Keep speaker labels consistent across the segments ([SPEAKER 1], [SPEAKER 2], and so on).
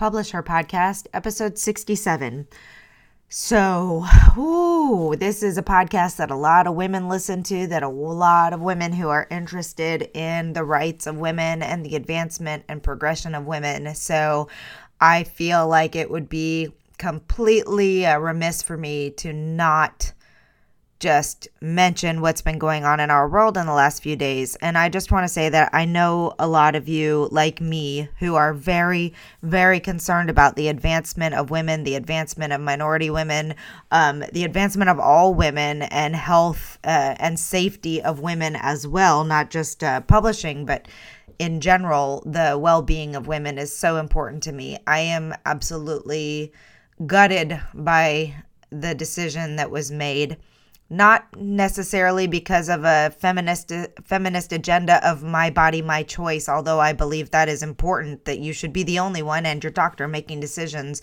[SPEAKER 1] Publish Her Podcast, episode 67. So, ooh, this is a podcast that a lot of women listen to, that a lot of women who are interested in the rights of women and the advancement and progression of women. So, I feel like it would be completely uh, remiss for me to not just mention what's been going on in our world in the last few days. And I just want to say that I know a lot of you, like me, who are very, very concerned about the advancement of women, the advancement of minority women, um, the advancement of all women, and health uh, and safety of women as well, not just uh, publishing, but in general, the well being of women is so important to me. I am absolutely gutted by the decision that was made not necessarily because of a feminist feminist agenda of my body my choice although i believe that is important that you should be the only one and your doctor making decisions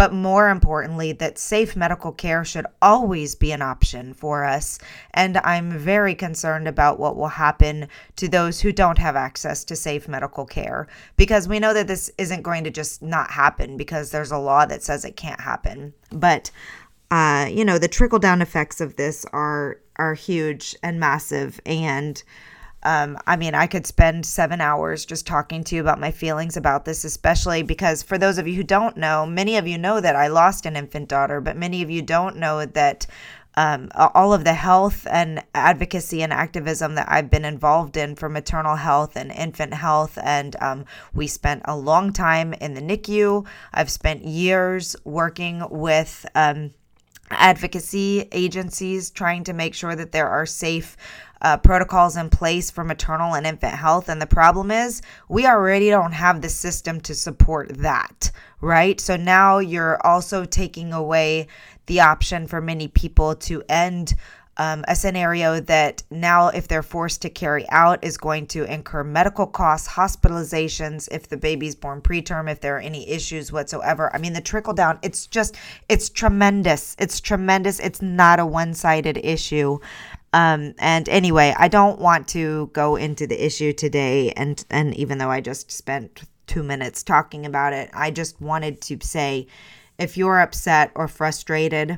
[SPEAKER 1] but more importantly that safe medical care should always be an option for us. And i'm very concerned about what will happen to those who don't have access to safe medical care because we know that this isn't going to just not happen because there's a law that says it can't happen. But uh, you know, the trickle down effects of this are are huge and massive. And um, I mean, I could spend seven hours just talking to you about my feelings about this, especially because for those of you who don't know, many of you know that I lost an infant daughter, but many of you don't know that um, all of the health and advocacy and activism that I've been involved in for maternal health and infant health. And um, we spent a long time in the NICU. I've spent years working with. Um, advocacy agencies trying to make sure that there are safe uh, protocols in place for maternal and infant health. And the problem is, we already don't have the system to support that, right? So now you're also taking away the option for many people to end um, a scenario that now, if they're forced to carry out, is going to incur medical costs, hospitalizations if the baby's born preterm, if there are any issues whatsoever. I mean, the trickle down, it's just, it's tremendous. It's tremendous. It's not a one sided issue. Um, and anyway, I don't want to go into the issue today. And, and even though I just spent two minutes talking about it, I just wanted to say if you're upset or frustrated,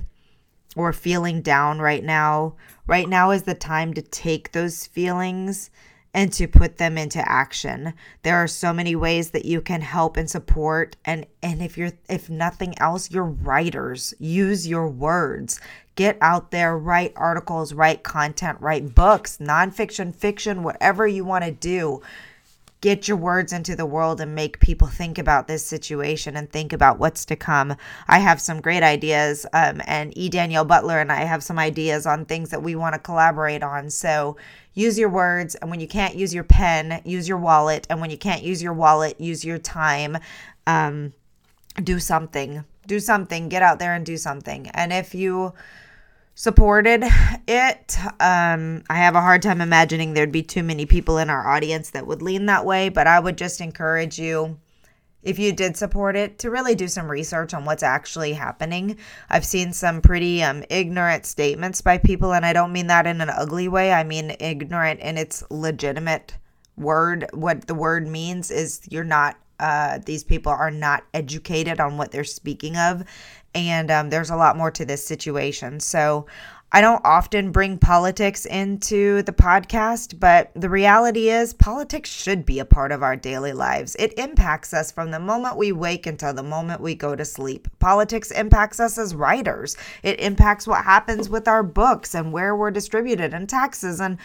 [SPEAKER 1] or feeling down right now, right now is the time to take those feelings and to put them into action. There are so many ways that you can help and support and and if you're if nothing else, you're writers. Use your words. Get out there, write articles, write content, write books, nonfiction, fiction, whatever you want to do get your words into the world and make people think about this situation and think about what's to come. I have some great ideas, um, and E. Danielle Butler and I have some ideas on things that we want to collaborate on. So use your words, and when you can't use your pen, use your wallet, and when you can't use your wallet, use your time. Um, do something. Do something. Get out there and do something. And if you supported it. Um, I have a hard time imagining there'd be too many people in our audience that would lean that way, but I would just encourage you, if you did support it, to really do some research on what's actually happening. I've seen some pretty um, ignorant statements by people, and I don't mean that in an ugly way. I mean ignorant in its legitimate word. What the word means is you're not uh, these people are not educated on what they're speaking of and um, there's a lot more to this situation. So I don't often bring politics into the podcast, but the reality is politics should be a part of our daily lives. It impacts us from the moment we wake until the moment we go to sleep. Politics impacts us as writers. It impacts what happens with our books and where we're distributed and taxes and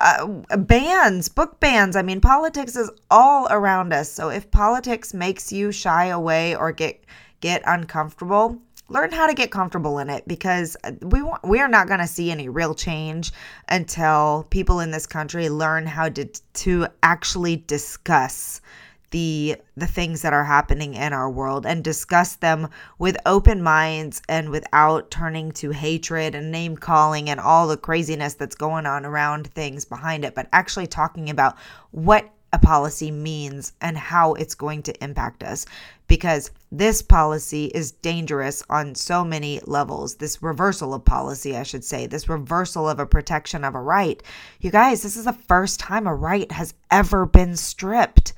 [SPEAKER 1] uh, bans, book bans. I mean, politics is all around us. So if politics makes you shy away or get get uncomfortable, learn how to get comfortable in it because uh, we want, we are not going to see any real change until people in this country learn how to to actually discuss the the things that are happening in our world and discuss them with open minds and without turning to hatred and name calling and all the craziness that's going on around things behind it but actually talking about what a policy means and how it's going to impact us because this policy is dangerous on so many levels. This reversal of policy, I should say, this reversal of a protection of a right. You guys, this is the first time a right has ever been stripped.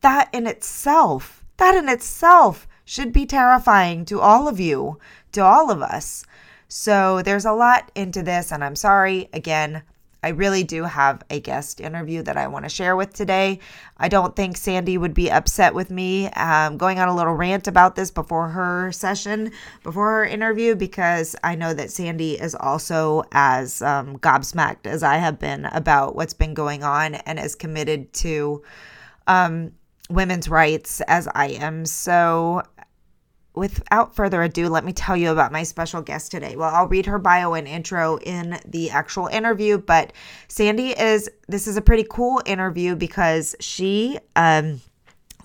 [SPEAKER 1] That in itself, that in itself should be terrifying to all of you, to all of us. So there's a lot into this, and I'm sorry again. I really do have a guest interview that I want to share with today. I don't think Sandi would be upset with me um, going on a little rant about this before her session, before her interview, because I know that Sandi is also as um, gobsmacked as I have been about what's been going on and is committed to um, women's rights as I am. So without further ado, let me tell you about my special guest today. Well, I'll read her bio and intro in the actual interview, but Sandi is this is a pretty cool interview because she um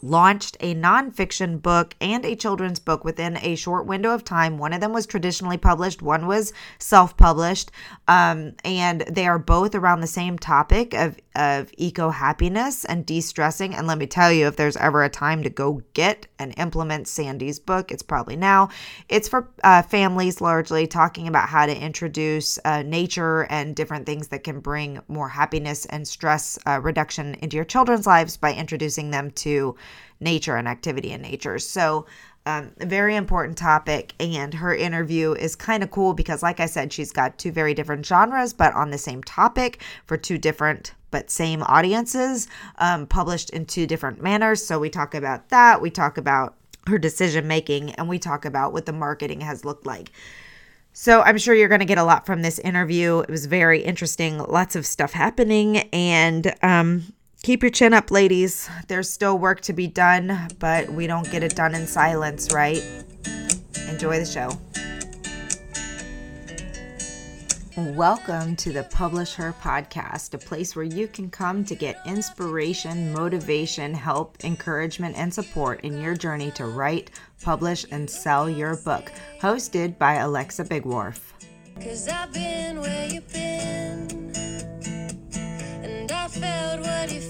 [SPEAKER 1] launched a nonfiction book and a children's book within a short window of time. One of them was traditionally published, one was self published, um, and they are both around the same topic of, of eco happiness and de stressing. And let me tell you, if there's ever a time to go get and implement Sandi's book, it's probably now. It's for uh, families largely, talking about how to introduce uh, nature and different things that can bring more happiness and stress uh, reduction into your children's lives by introducing them to nature and activity in nature. So, um, very important topic. And her interview is kind of cool because, like I said, she's got two very different genres, but on the same topic for two different but same audiences, um, published in two different manners. So, we talk about that. We talk about her decision making and we talk about what the marketing has looked like. So, I'm sure you're going to get a lot from this interview. It was very interesting, lots of stuff happening. And um, Keep your chin up, ladies. There's still work to be done, but we don't get it done in silence, right? Enjoy the show. Welcome to the Publish Her podcast, a place where you can come to get inspiration, motivation, help, encouragement, and support in your journey to write, publish, and sell your book. Hosted by Alexa Bigwarfe. Cause I've been where you've been, and I felt what you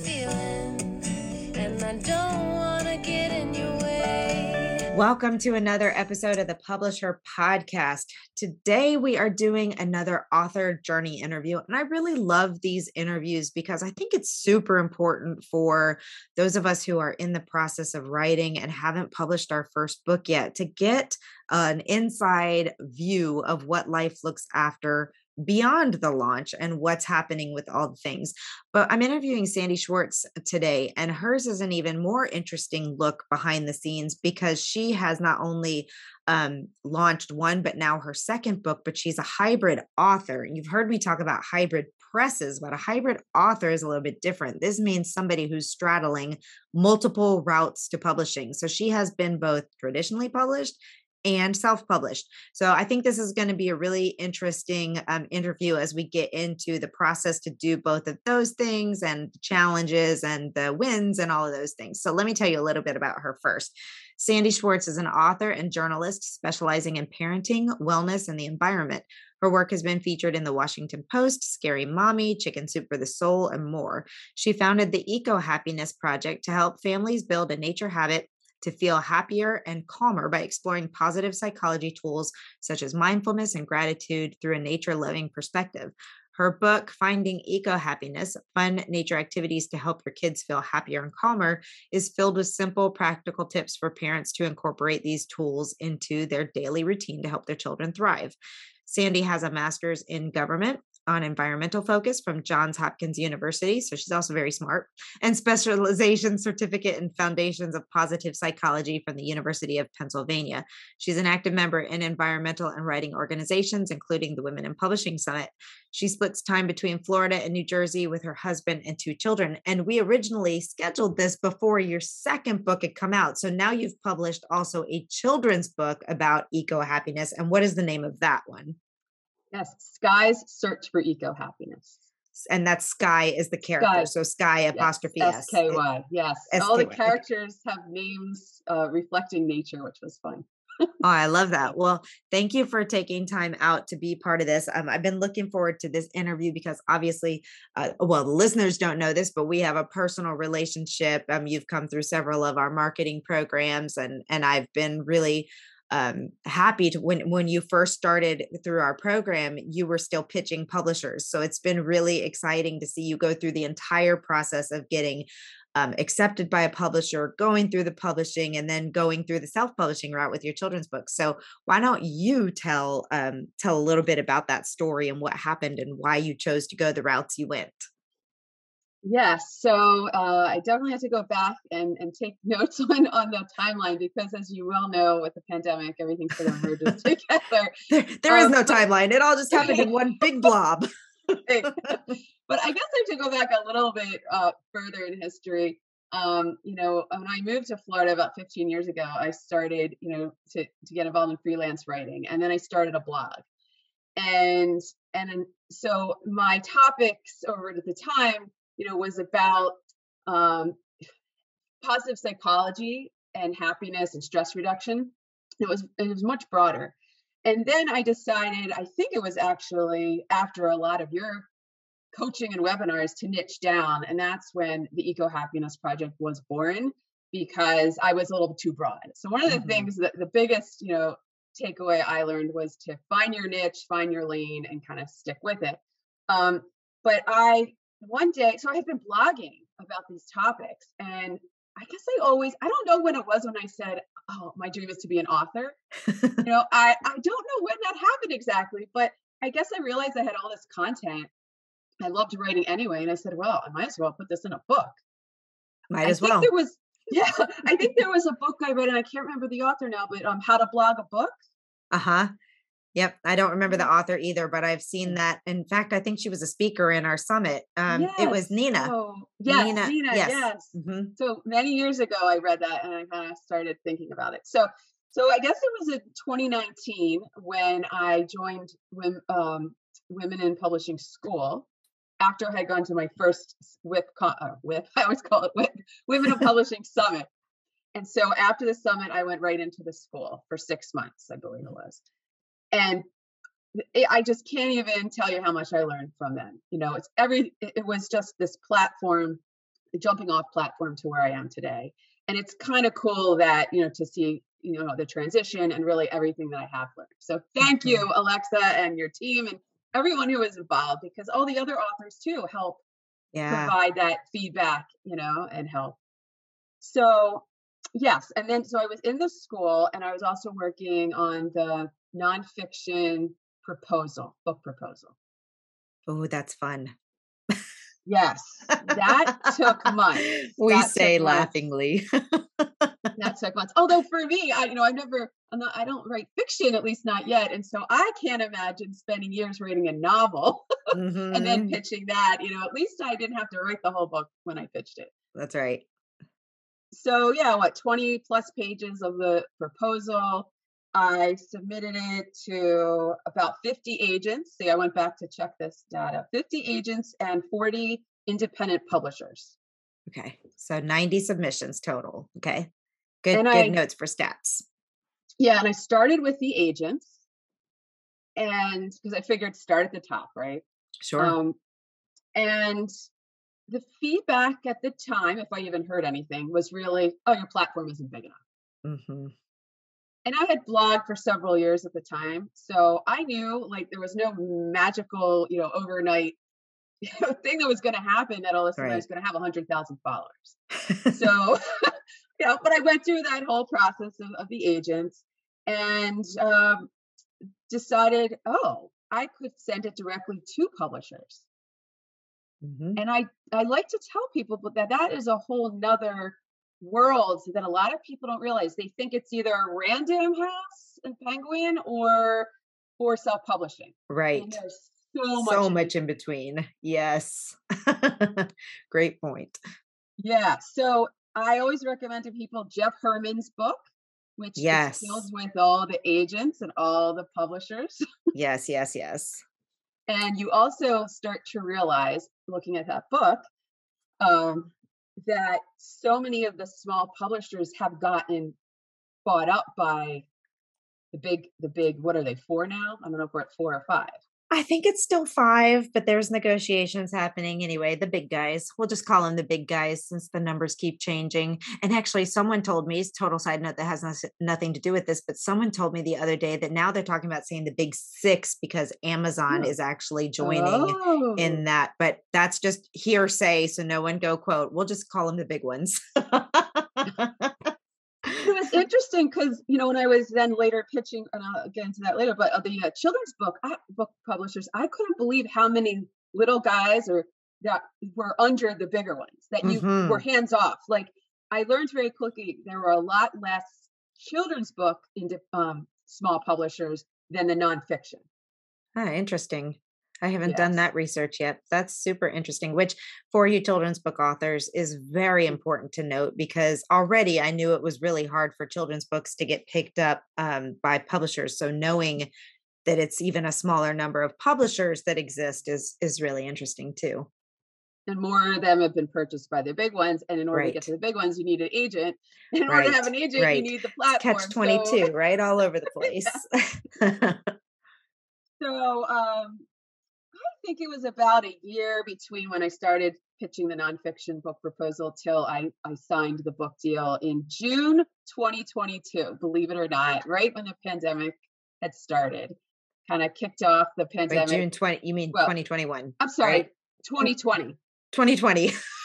[SPEAKER 1] Welcome to another episode of the Publish Her podcast. Today we are doing another author journey interview. And I really love these interviews because I think it's super important for those of us who are in the process of writing and haven't published our first book yet to get an inside view of what life looks after beyond the launch and what's happening with all the things. But I'm interviewing Sandi Schwartz today, and hers is an even more interesting look behind the scenes because she has not only um, launched one, but now her second book, but she's a hybrid author. You've heard me talk about hybrid presses, but a hybrid author is a little bit different. This means somebody who's straddling multiple routes to publishing. So she has been both traditionally published and self published. So I think this is going to be a really interesting um, interview as we get into the process to do both of those things and challenges and the wins and all of those things. So let me tell you a little bit about her first. Sandi Schwartz is an author and journalist specializing in parenting, wellness, and the environment. Her work has been featured in the Washington Post, Scary Mommy, Chicken Soup for the Soul, and more. She founded the Eco Happiness Project to help families build a nature habit to feel happier and calmer by exploring positive psychology tools such as mindfulness and gratitude through a nature loving perspective. Her book, Finding Eco Happiness Fun Nature Activities to Help Your Kids Feel Happier and Calmer, is filled with simple, practical tips for parents to incorporate these tools into their daily routine to help their children thrive. Sandi has a master's in government on environmental focus from Johns Hopkins University. So she's also very smart, and specialization certificate in foundations of positive psychology from the University of Pennsylvania. She's an active member in environmental and writing organizations, including the Women in Publishing Summit. She splits time between Florida and New Jersey with her husband and two children. And we originally scheduled this before your second book had come out. So now you've published also a children's book about eco happiness. And what is the name of that one?
[SPEAKER 2] Yes, Sky's search for eco happiness.
[SPEAKER 1] And that Sky is the character. Sky. So Sky apostrophe
[SPEAKER 2] yes. S. K Y. Yes. S-K-Y. All the characters have names uh, reflecting nature, which was fun.
[SPEAKER 1] oh, I love that. Well, thank you for taking time out to be part of this. Um, I've been looking forward to this interview because obviously, uh, well, the listeners don't know this, but we have a personal relationship. Um, you've come through several of our marketing programs, and and I've been really um, happy to when when you first started through our program you were still pitching publishers. So it's been really exciting to see you go through the entire process of getting um, accepted by a publisher going through the publishing and then going through the self-publishing route with your children's books. So why don't you tell um, tell a little bit about that story and what happened and why you chose to go the routes you went
[SPEAKER 2] Yes, so uh, I definitely had to go back and, and take notes on, on the timeline because, as you well know, with the pandemic, everything sort of merges together.
[SPEAKER 1] There, there um, is no timeline; it all just happened in one big blob.
[SPEAKER 2] but I guess I have to go back a little bit uh, further in history. Um, you know, when I moved to Florida about 15 years ago, I started, you know, to to get involved in freelance writing, and then I started a blog. And and so my topics over at the time you know, was about um, positive psychology and happiness and stress reduction. It was it was much broader. And then I decided, I think it was actually after a lot of your coaching and webinars to niche down. And that's when the Eco Happiness Project was born because I was a little too broad. So one of the mm-hmm. things that the biggest, you know, takeaway I learned was to find your niche, find your lane, and kind of stick with it. Um, but I one day, so I had been blogging about these topics, and I guess I always, I don't know when it was when I said, "Oh, my dream is to be an author." you know, I I don't know when that happened exactly, but I guess I realized I had all this content. I loved writing anyway, and I said, "Well, I might as well put this in a book."
[SPEAKER 1] Might as well.
[SPEAKER 2] There was, yeah, I think there was a book I read, and I can't remember the author now, but um, how to blog a book.
[SPEAKER 1] Uh huh. Yep, I don't remember the author either, but I've seen that. In fact, I think she was a speaker in our summit. Um, yes. It was Nina.
[SPEAKER 2] Oh, yes, Nina. Nina yes. yes. Mm-hmm. So many years ago, I read that and I kind of started thinking about it. So, so I guess it was in 2019 when I joined Women, um, Women in Publishing School. After I had gone to my first WIP, uh, WIP I always call it WIP, Women in Publishing Summit. And so after the summit, I went right into the school for six months, I believe it was and I just can't even tell you how much I learned from them. You know, it's every it was just this platform, jumping off platform to where I am today. And it's kind of cool that, you know, to see, you know, the transition and really everything that I have learned. So thank you, mm-hmm. Alexa, and your team and everyone who was involved because all the other authors too help yeah. provide that feedback, you know, and help. So yes, and then so I was in the school and I was also working on the nonfiction proposal, book proposal.
[SPEAKER 1] Oh, that's fun.
[SPEAKER 2] Yes, that took months.
[SPEAKER 1] We
[SPEAKER 2] that
[SPEAKER 1] say laughingly.
[SPEAKER 2] that took months. Although for me, I you know I've never I'm not I don't write fiction at least not yet, and so I can't imagine spending years writing a novel mm-hmm. and then mm-hmm. pitching that. You know, at least I didn't have to write the whole book when I pitched it.
[SPEAKER 1] That's right.
[SPEAKER 2] So yeah, what 20 plus pages of the proposal, I submitted it to about 50 agents. See, I went back to check this data 50 agents and 40 independent publishers.
[SPEAKER 1] Okay. So 90 submissions total. Okay. Good, and good I, notes for stats.
[SPEAKER 2] Yeah. And I started with the agents and because I figured start at the top, right?
[SPEAKER 1] Sure. Um,
[SPEAKER 2] and the feedback at the time, if I even heard anything, was really, oh, your platform isn't big enough. Mm-hmm and I had blogged for several years at the time. So I knew like there was no magical, you know, overnight you know, thing that was going to happen that all of a sudden right. I was going to have 100,000 followers. so, you know, but I went through that whole process of, of the agents and um, decided, oh, I could send it directly to publishers. Mm-hmm. And I, I like to tell people but that that is a whole nother worlds that a lot of people don't realize. They think it's either Random House and Penguin or or self-publishing.
[SPEAKER 1] Right. so much, so much in between. Yes. Great point.
[SPEAKER 2] Yeah. So I always recommend to people Jeff Herman's book, which yes. deals with all the agents and all the publishers.
[SPEAKER 1] yes, yes, yes.
[SPEAKER 2] And you also start to realize, looking at that book, um, that so many of the small publishers have gotten bought up by the big the big what are they four now? I don't know if we're at four or five
[SPEAKER 1] I think it's still five, but there's negotiations happening anyway. The big guys, we'll just call them the big guys since the numbers keep changing. And actually, someone told me, total side note that has nothing to do with this, but someone told me the other day that now they're talking about saying the big six because Amazon is actually joining oh. in that. But that's just hearsay. So no one go quote. We'll just call them the big ones.
[SPEAKER 2] was interesting because you know when I was then later pitching, and I'll get into that later, but uh, the uh, children's book I, book publishers, I couldn't believe how many little guys or that were under the bigger ones that you mm-hmm. were hands off. Like I learned very quickly there were a lot less children's book in um, small publishers than the nonfiction.
[SPEAKER 1] Ah, interesting. I haven't yes. done that research yet. That's super interesting, which for you children's book authors is very mm. important to note because already I knew it was really hard for children's books to get picked up um, by publishers. So knowing that it's even a smaller number of publishers that exist is is really interesting too.
[SPEAKER 2] And more of them have been purchased by the big ones. And in order right. to get to the big ones, you need an agent. And in right. order to have an agent, right. you need the platform.
[SPEAKER 1] Catch 22, so. right? All over the place.
[SPEAKER 2] so um, think it was about a year between when I started pitching the nonfiction book proposal till I, I signed the book deal in June 2022, believe it or not, right when the pandemic had started. Kind of kicked off the pandemic.
[SPEAKER 1] Wait, June 20, you mean well, 2021?
[SPEAKER 2] I'm sorry, right? 2020.
[SPEAKER 1] 2020.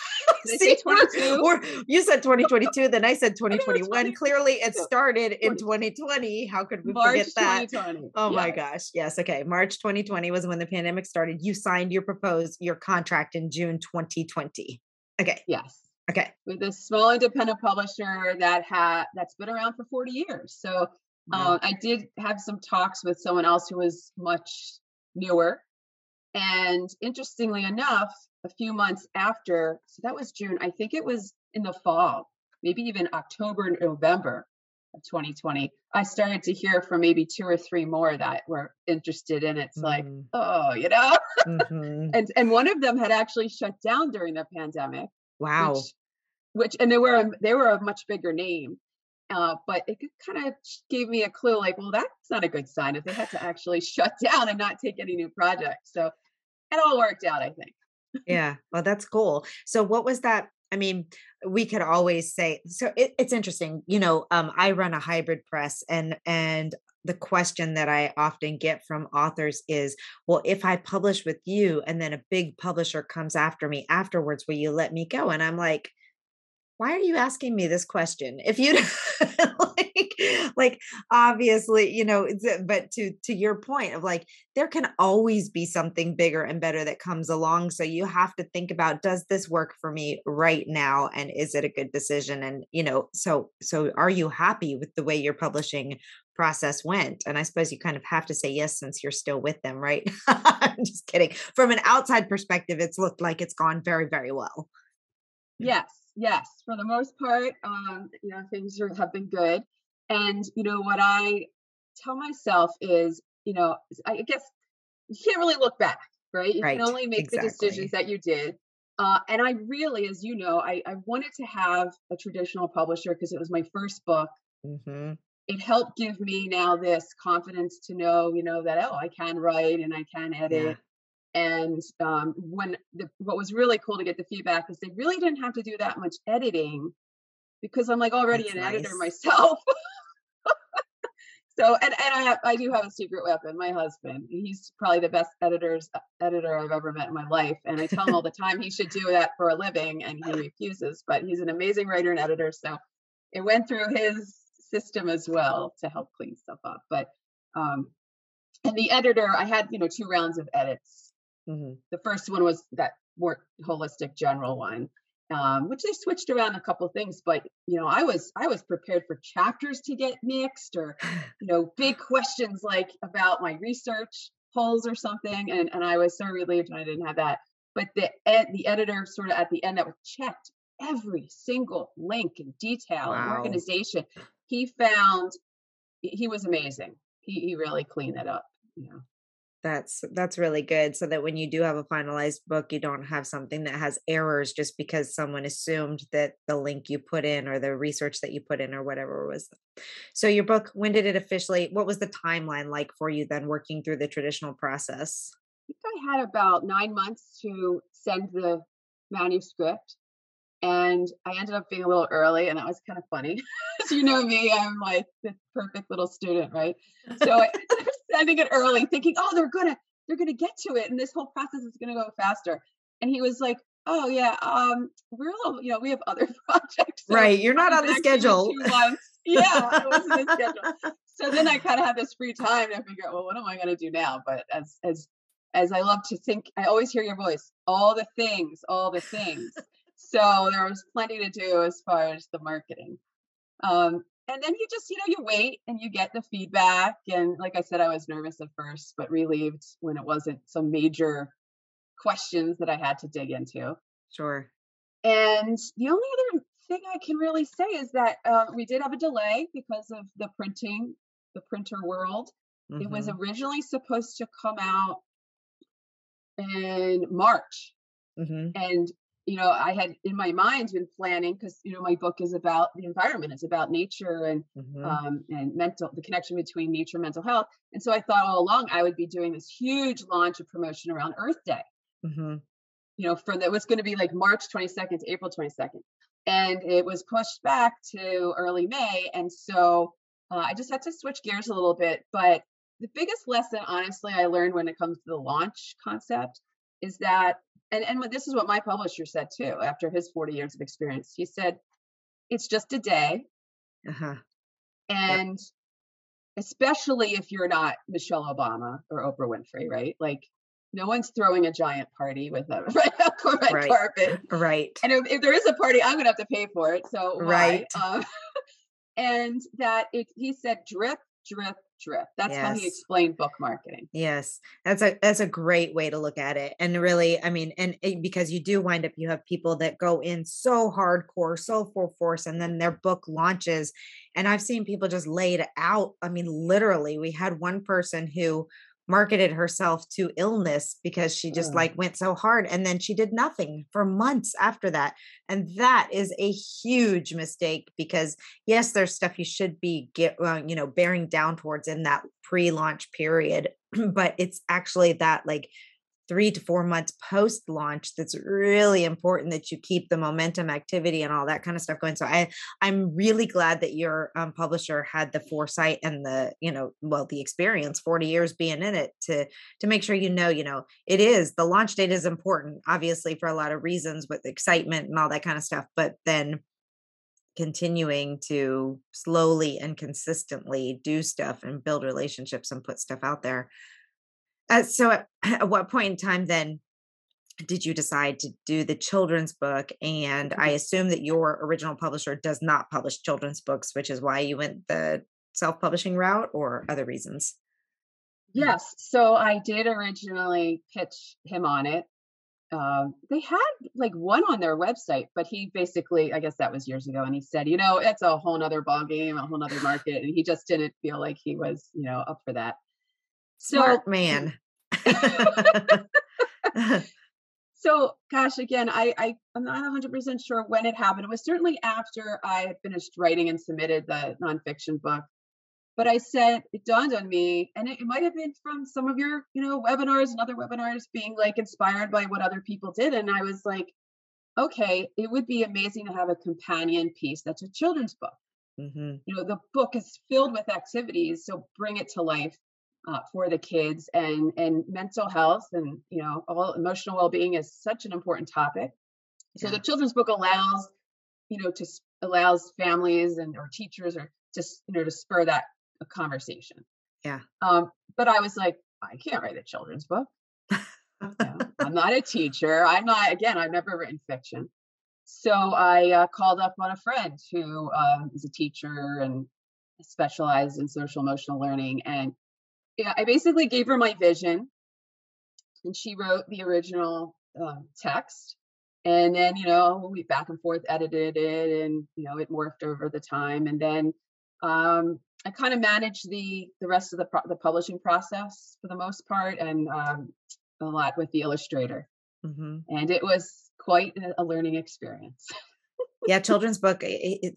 [SPEAKER 1] See, 22? Or you said 2022, then I said 2021. Clearly, it started in 2020. How could we March forget that? 2020. Oh yes. my gosh. Yes. Okay. March 2020 was when the pandemic started. You signed your proposed your contract in June 2020. Okay.
[SPEAKER 2] Yes.
[SPEAKER 1] Okay.
[SPEAKER 2] With a small independent publisher that had that's been around for 40 years. So um, I did have some talks with someone else who was much newer. And interestingly enough, a few months after, so that was June, I think it was in the fall, maybe even October, November of 2020, I started to hear from maybe two or three more that were interested in it. It's mm-hmm. like, oh, you know? Mm-hmm. and and one of them had actually shut down during the pandemic.
[SPEAKER 1] Wow.
[SPEAKER 2] Which, which and they were they were a much bigger name. Uh, but it kind of gave me a clue like, well, that's not a good sign if they had to actually shut down and not take any new projects. So it all worked out, I think
[SPEAKER 1] yeah. Well, that's cool. So what was that? I mean, we could always say so it, it's interesting. You know, um, I run a hybrid press and and the question that I often get from authors is, well, if I publish with you and then a big publisher comes after me afterwards, will you let me go? And I'm like, why are you asking me this question? If you like, like obviously, you know, uh, but to to your point of like there can always be something bigger and better that comes along. So you have to think about does this work for me right now and is it a good decision? And you know, so so are you happy with the way your publishing process went? And I suppose you kind of have to say yes since you're still with them, right? I'm just kidding. From an outside perspective, it's looked like it's gone very, very well.
[SPEAKER 2] Yes yes, for the most part, um, you know, things are, have been good. And, you know, what I tell myself is, you know, I guess you can't really look back, right? You right. can only make exactly. the decisions that you did. Uh, and I really, as you know, I, I wanted to have a traditional publisher because it was my first book. Mm-hmm. It helped give me now this confidence to know, you know, that, oh, I can write and I can edit. Yeah. And um, when the, what was really cool to get the feedback is they really didn't have to do that much editing because I'm like already That's an nice. editor myself. so and, and I, I do have a secret weapon my husband he's probably the best editors uh, editor i've ever met in my life and i tell him all the time he should do that for a living and he refuses but he's an amazing writer and editor so it went through his system as well to help clean stuff up but um and the editor i had you know two rounds of edits Mm-hmm. The first one was that more holistic general one, um, which they switched around a couple things. But you know, I was I was prepared for chapters to get mixed, or you know, big questions like about my research polls or something, and and I was so relieved when I didn't have that. But the ed, the editor sort of at the end that was checked every single link and detail wow. and organization. He found he was amazing. He he really cleaned it up. Yeah.
[SPEAKER 1] That's that's really good so that when you do have a finalized book, you don't have something that has errors just because someone assumed that the link you put in or the research that you put in or whatever was. So your book, when did it officially what was the timeline like for you then working through the traditional process?
[SPEAKER 2] I think I had about 9 months to send the manuscript and I ended up being a little early, and that was kind of funny. so you know me, I'm like the perfect little student, right? So I am sending it early, thinking, oh, they're gonna they're gonna get to it, and this whole process is gonna go faster. And he was like, oh yeah, um, we're a little, you know, we have other projects.
[SPEAKER 1] So right, you're not on the schedule.
[SPEAKER 2] yeah, I wasn't the schedule. So then I kind of had this free time to figure out, well, what am I gonna do now? But as as as I love to think, I always hear your voice, all the things, all the things so there was plenty to do as far as the marketing. Um, and then you just, you know, you wait and you get the feedback. And like I said, I was nervous at first, but relieved when it wasn't some major questions that I had to dig into.
[SPEAKER 1] Sure.
[SPEAKER 2] And the only other thing I can really say is that uh, we did have a delay because of the printing, the printer world. Mm-hmm. It was mm-hmm. originally supposed to come out in March. Mm-hmm. And you know, I had in my mind been planning because you know my book is about the environment, it's about nature and mm-hmm. um, and mental the connection between nature and mental health. And so I thought all along I would be doing this huge launch of promotion around Earth Day. Mm-hmm. You know, for that was going to be like March 22nd to April 22nd, and it was pushed back to early May. And so uh, I just had to switch gears a little bit. But the biggest lesson, honestly, I learned when it comes to the launch concept is that and and this is what my publisher said too after his 40 years of experience he said it's just a day uh-huh. and yep. especially if you're not michelle obama or oprah winfrey right like no one's throwing a giant party with a red, red
[SPEAKER 1] right.
[SPEAKER 2] carpet
[SPEAKER 1] right
[SPEAKER 2] and if, if, there is a party i'm gonna have to pay for it so right um, and that it, he said drip drip drip. That's yes. how he explained book marketing.
[SPEAKER 1] Yes. That's a that's a great way to look at it. And really, I mean, and it, because you do wind up you have people that go in so hardcore, so full force and then their book launches and I've seen people just laid out. I mean, literally, we had one person who marketed herself to illness because she just like went so hard and then she did nothing for months after that and that is a huge mistake because yes there's stuff you should be get uh, you know bearing down towards in that pre-launch period but it's actually that like three to four months post launch that's really important that you keep the momentum activity and all that kind of stuff going. So i i'm really glad that your um, publisher had the foresight and the you know well the experience 40 years being in it to to make sure you know you know it is the launch date is important obviously for a lot of reasons with excitement and all that kind of stuff but then continuing to slowly and consistently do stuff and build relationships and put stuff out there uh, so at, at what point in time then did you decide to do the children's book? And i mm-hmm. assume that your original publisher does not publish children's books which is why you went the self-publishing route or other reasons?
[SPEAKER 2] Yes so i did originally pitch him on it. Um, they had like one on their website but he basically i guess that was years ago and he said you know it's a whole nother ball game a whole nother market and he just didn't feel like he was you know up for that
[SPEAKER 1] Smart so, man.
[SPEAKER 2] so gosh again i, I i'm not 100% sure when it happened it was certainly after i had finished writing and submitted the nonfiction book but i said it dawned on me and it, it might have been from some of your you know webinars and other webinars being like inspired by what other people did and i was like okay it would be amazing to have a companion piece that's a children's book mm-hmm. you know the book is filled with activities so bring it to life uh, for the kids and and mental health and you know all emotional well-being is such an important topic. So yeah. the children's book allows you know to allows families and or teachers or just you know to spur that conversation.
[SPEAKER 1] Yeah.
[SPEAKER 2] Um but i was like i can't write a children's book. You know, i'm not a teacher. I'm not again i've never written fiction. So i uh, called up on a friend who um, is a teacher and specialized in social emotional learning and yeah, I basically gave her my vision, and she wrote the original um, text. And then, you know, we back and forth edited it, and you know, it morphed over the time. And then um, I kind of managed the the rest of the pro- the publishing process for the most part, and um, a lot with the illustrator. Mm-hmm. And it was quite a learning experience.
[SPEAKER 1] yeah, children's book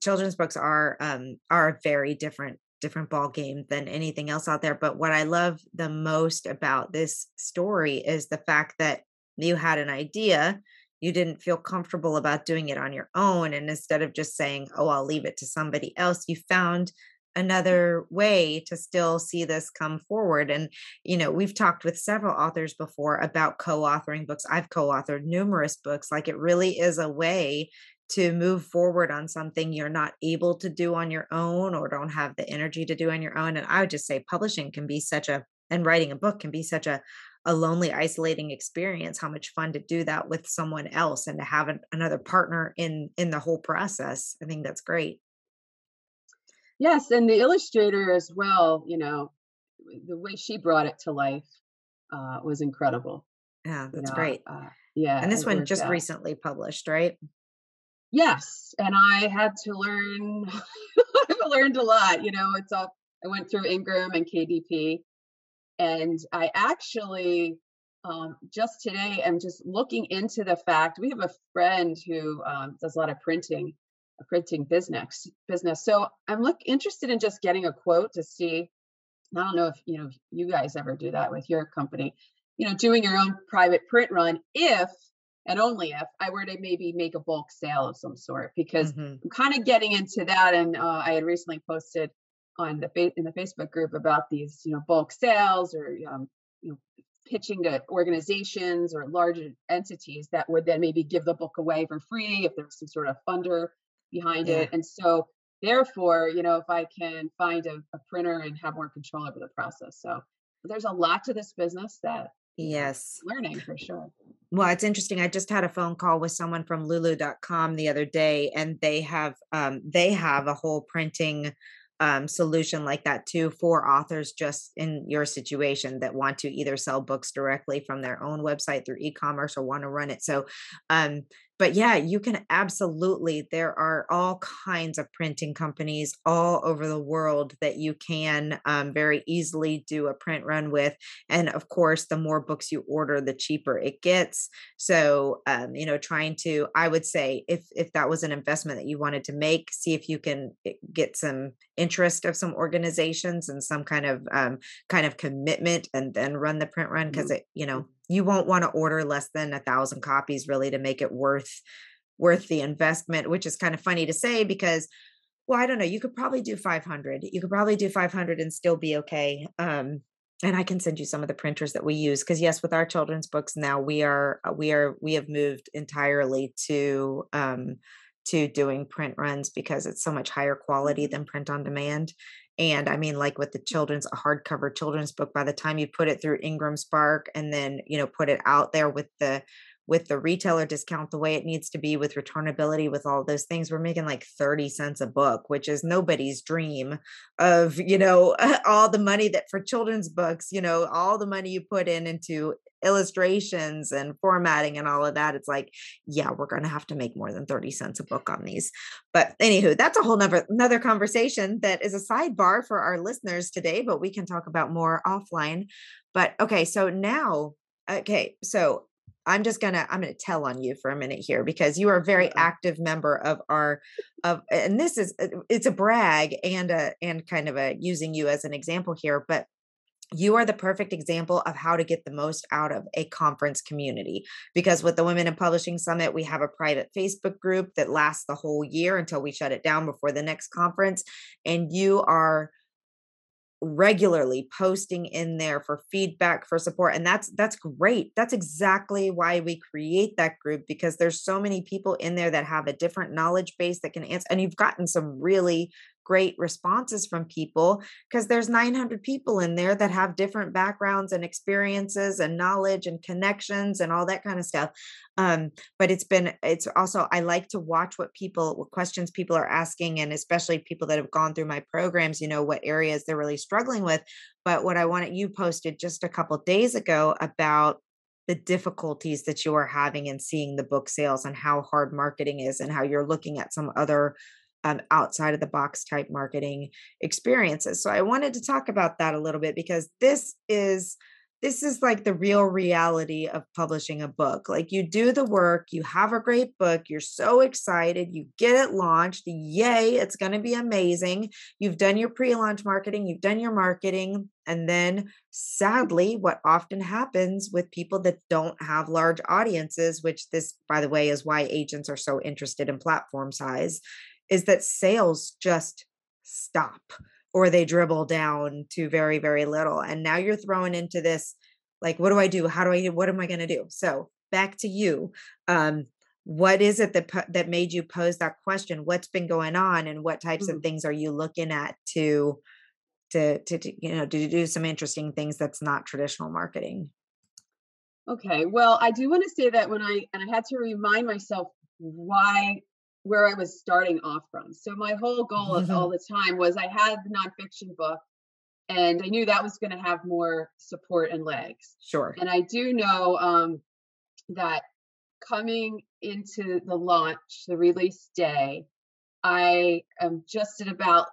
[SPEAKER 1] children's books are um, are very different different ball game than anything else out there. But what I love the most about this story is the fact that you had an idea you didn't feel comfortable about doing it on your own and instead of just saying oh i'll leave it to somebody else you found another way to still see this come forward and you know we've talked with several authors before about co-authoring books i've co-authored numerous books like it really is a way to move forward on something you're not able to do on your own or don't have the energy to do on your own and i would just say publishing can be such a and writing a book can be such a a lonely isolating experience how much fun to do that with someone else and to have an, another partner in in the whole process i think that's great.
[SPEAKER 2] Yes and the illustrator as well you know the way she brought it to life uh, was incredible.
[SPEAKER 1] Yeah that's you know, great. uh,
[SPEAKER 2] yeah
[SPEAKER 1] and this one just out. recently published right
[SPEAKER 2] yes and i had to learn i've learned a lot you know it's all i went through ingram and kdp and I actually um, just today am just looking into the fact we have a friend who um, does a lot of printing, a printing business business. So I'm look interested in just getting a quote to see. I don't know if you know you guys ever do that with your company. You know, doing your own private print run if and only if I were to maybe make a bulk sale of some sort, because mm-hmm. I'm kind of getting into that. And uh, I had recently posted on the fa- in the Facebook group about these, you know, bulk sales or um, you know, pitching to organizations or larger entities that would then maybe give the book away for free if there's some sort of funder behind yeah. it. And so, therefore, you know, if I can find a, a printer and have more control over the process, so there's a lot to this business that
[SPEAKER 1] yes.
[SPEAKER 2] Learning for sure.
[SPEAKER 1] Well it's interesting i just had a phone call with someone from lulu.com the other day and they have um, they have a whole printing um, solution like that too for authors just in your situation that want to either sell books directly from their own website through e-commerce or want to run it. So um, but yeah, you can absolutely. There are all kinds of printing companies all over the world that you can um, very easily do a print run with. And of course, the more books you order, the cheaper it gets. So, um, you know, trying to, I would say, if if that was an investment that you wanted to make, see if you can eh, get some interest of some organizations and some kind of um, kind of commitment, and then run the print run because mm-hmm. it, you know you won't want to order less than a thousand copies really to make it worth worth the investment which is kind of funny to say because well i don't know you could probably do 500 you could probably do 500 and still be okay um and i can send you some of the printers that we use because yes with our children's books now we are uh, we are we have moved entirely to um to doing print runs because it's so much higher quality than print on demand and I mean, like with the children's a hardcover children's book, by the time you put it through Ingram Spark and then, you know, put it out there with the with the retailer discount the way it needs to be with returnability with all those things we're making like 30 cents a book which is nobody's dream of you know all the money that for children's books you know all the money you put in into illustrations and formatting and all of that it's like yeah we're going to have to make more than 30 cents a book on these. But anywho that's a whole nother another conversation that is a sidebar for our listeners today but we can talk about more offline. But okay so now okay so i'm just gonna i'm gonna tell on you for a minute here because you are a very active member of our of and this is uh, it's a brag and a and kind of a using you as an example here but you are the perfect example of how to get the most out of a conference community because with the women in publishing summit we have a private facebook group that lasts the whole year until we shut it down before the next conference and you are regularly posting in there for feedback for support and that's that's great. That's exactly why we create that group because there's so many people in there that have a different knowledge base that can answer and you've gotten some really great responses from people because there's 900 people in there that have different backgrounds and experiences and knowledge and connections and all that kind of stuff um, but it's been it's also i like to watch what people what questions people are asking and especially people that have gone through my programs you know what areas they're really struggling with but what i wanted you posted just a couple days ago about the difficulties that you are having in seeing the book sales and how hard marketing is and how you're looking at some other um, outside of the box type marketing experiences. So I wanted to talk about that a little bit because this is this is like the real reality of publishing a book. Like you do the work, you have a great book, you're so excited, you get it launched, yay, it's going to be amazing. You've done your pre launch marketing, you've done your marketing. And then sadly, what often happens with people that don't have large audiences, which this, by the way, is why agents are so interested in platform size, is that sales just stop or they dribble down to very very little and now you're thrown into this like what do i do? How do i what am i going to do? So back to you um what is it that that made you pose that question? What's been going on and what types mm-hmm. of things are you looking at to, to to to you know to do some interesting things that's not traditional marketing?
[SPEAKER 2] Okay well i do want to say that when i and i had to remind myself why where I was starting off from. So my whole goal mm-hmm. all the time was I had the nonfiction book and I knew that was going to have more support and legs.
[SPEAKER 1] Sure.
[SPEAKER 2] And I do know um, that coming into the launch, the release day, I am just at about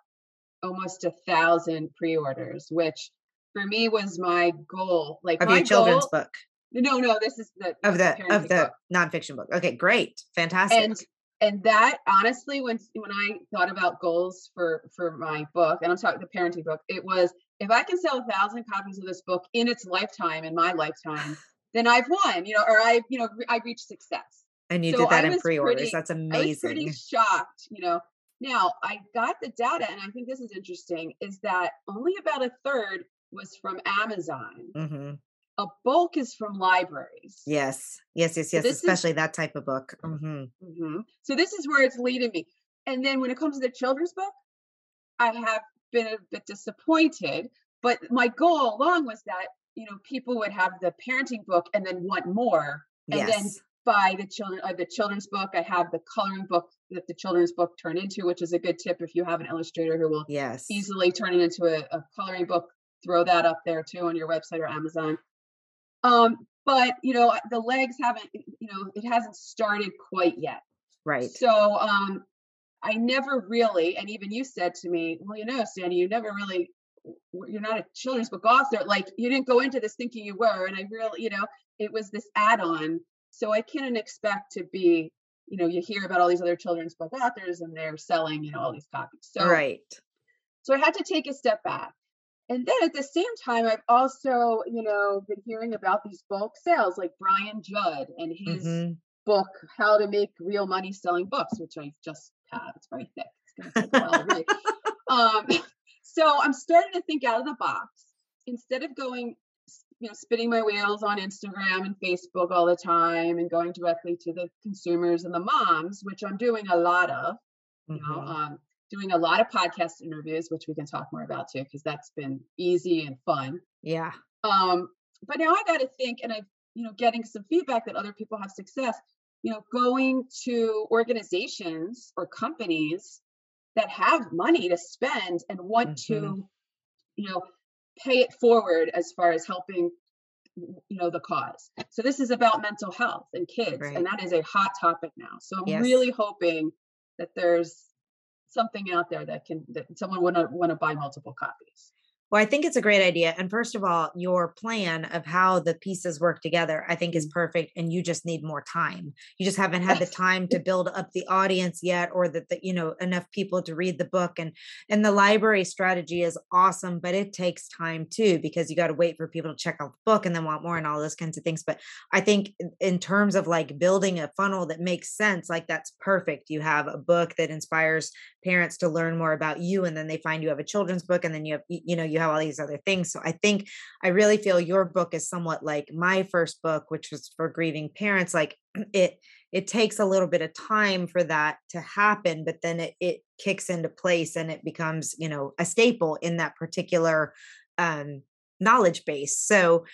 [SPEAKER 2] almost a thousand pre-orders, which for me was my goal. Like
[SPEAKER 1] of
[SPEAKER 2] my
[SPEAKER 1] your children's book.
[SPEAKER 2] No, no, this is the
[SPEAKER 1] of the of the book. nonfiction book. Okay, great, fantastic.
[SPEAKER 2] And and that honestly when when i thought about goals for for my book and i'm talking the parenting book it was if i can sell a thousand copies of this book in its lifetime in my lifetime then i've won you know or i you know i reached success.
[SPEAKER 1] And you so did that in pre-orders. pretty, that's amazing i was
[SPEAKER 2] pretty shocked you know. Now i got the data and i think this is interesting is that only about a third was from amazon. Mm-hmm a bulk is from libraries.
[SPEAKER 1] Yes, yes, yes, yes. So Especially is, that type of book. Mm-hmm.
[SPEAKER 2] Mm-hmm. So this is where it's leading me. And then when it comes to the children's book, I have been a bit disappointed. But my goal along was that you know people would have the parenting book and then want more, and yes. then buy the children uh, the children's book. I have the coloring book that the children's book turn into, which is a good tip if you have an illustrator who will
[SPEAKER 1] yes
[SPEAKER 2] easily turn it into a, a coloring book. Throw that up there too on your website or Amazon. Um, but you know, the legs haven't, you know, it hasn't started quite yet.
[SPEAKER 1] Right.
[SPEAKER 2] So um I never really, and even you said to me, well, you know, Sandi, you never really you're not a children's book author. Like you didn't go into this thinking you were. And I really, you know, it was this add-on. So I couldn't expect to be, you know, you hear about all these other children's book authors and they're selling, you know, all these copies. So
[SPEAKER 1] right.
[SPEAKER 2] So I had to take a step back and then at the same time, I've also, you know, been hearing about these bulk sales like Brian Jud and his mm-hmm. book, How to Make Real Money Selling Books, which I just have. It's very thick. It's going to take a while to read. Um, so I'm starting to think out of the box. Instead of going, you know, spinning my wheels on Instagram and Facebook all the time and going directly to the consumers and the moms, which I'm doing a lot of, you know, mm-hmm. um, doing a lot of podcast interviews, which we can talk more about too, because that's been easy and fun.
[SPEAKER 1] Yeah.
[SPEAKER 2] Um, but now I got to think, and I've, you know, getting some feedback that other people have success, you know, going to organizations or companies that have money to spend and want mm-hmm. to, you know, pay it forward as far as helping you know the cause so this is about mental health and kids right. and that is a hot topic now so i'm yes. really hoping that there's something out there that can that someone would want to buy multiple copies
[SPEAKER 1] well, I think it's a great idea. And first of all, your plan of how the pieces work together, I think is mm-hmm. perfect. And you just need more time. You just haven't had the time to build up the audience yet, or that the, you know, enough people to read the book. And and the library strategy is awesome, but it takes time too, because you got to wait for people to check out the book and then want more and all those kinds of things. But I think in terms of like building a funnel that makes sense, like that's perfect. You have a book that inspires parents to learn more about you, and then they find you have a children's book, and then you have, you know, you you have all these other things. So I think I really feel your book is somewhat like my first book, which was for grieving parents. Like it, it takes a little bit of time for that to happen, but then it, it kicks into place and it becomes, you know, a staple in that particular um, knowledge base. So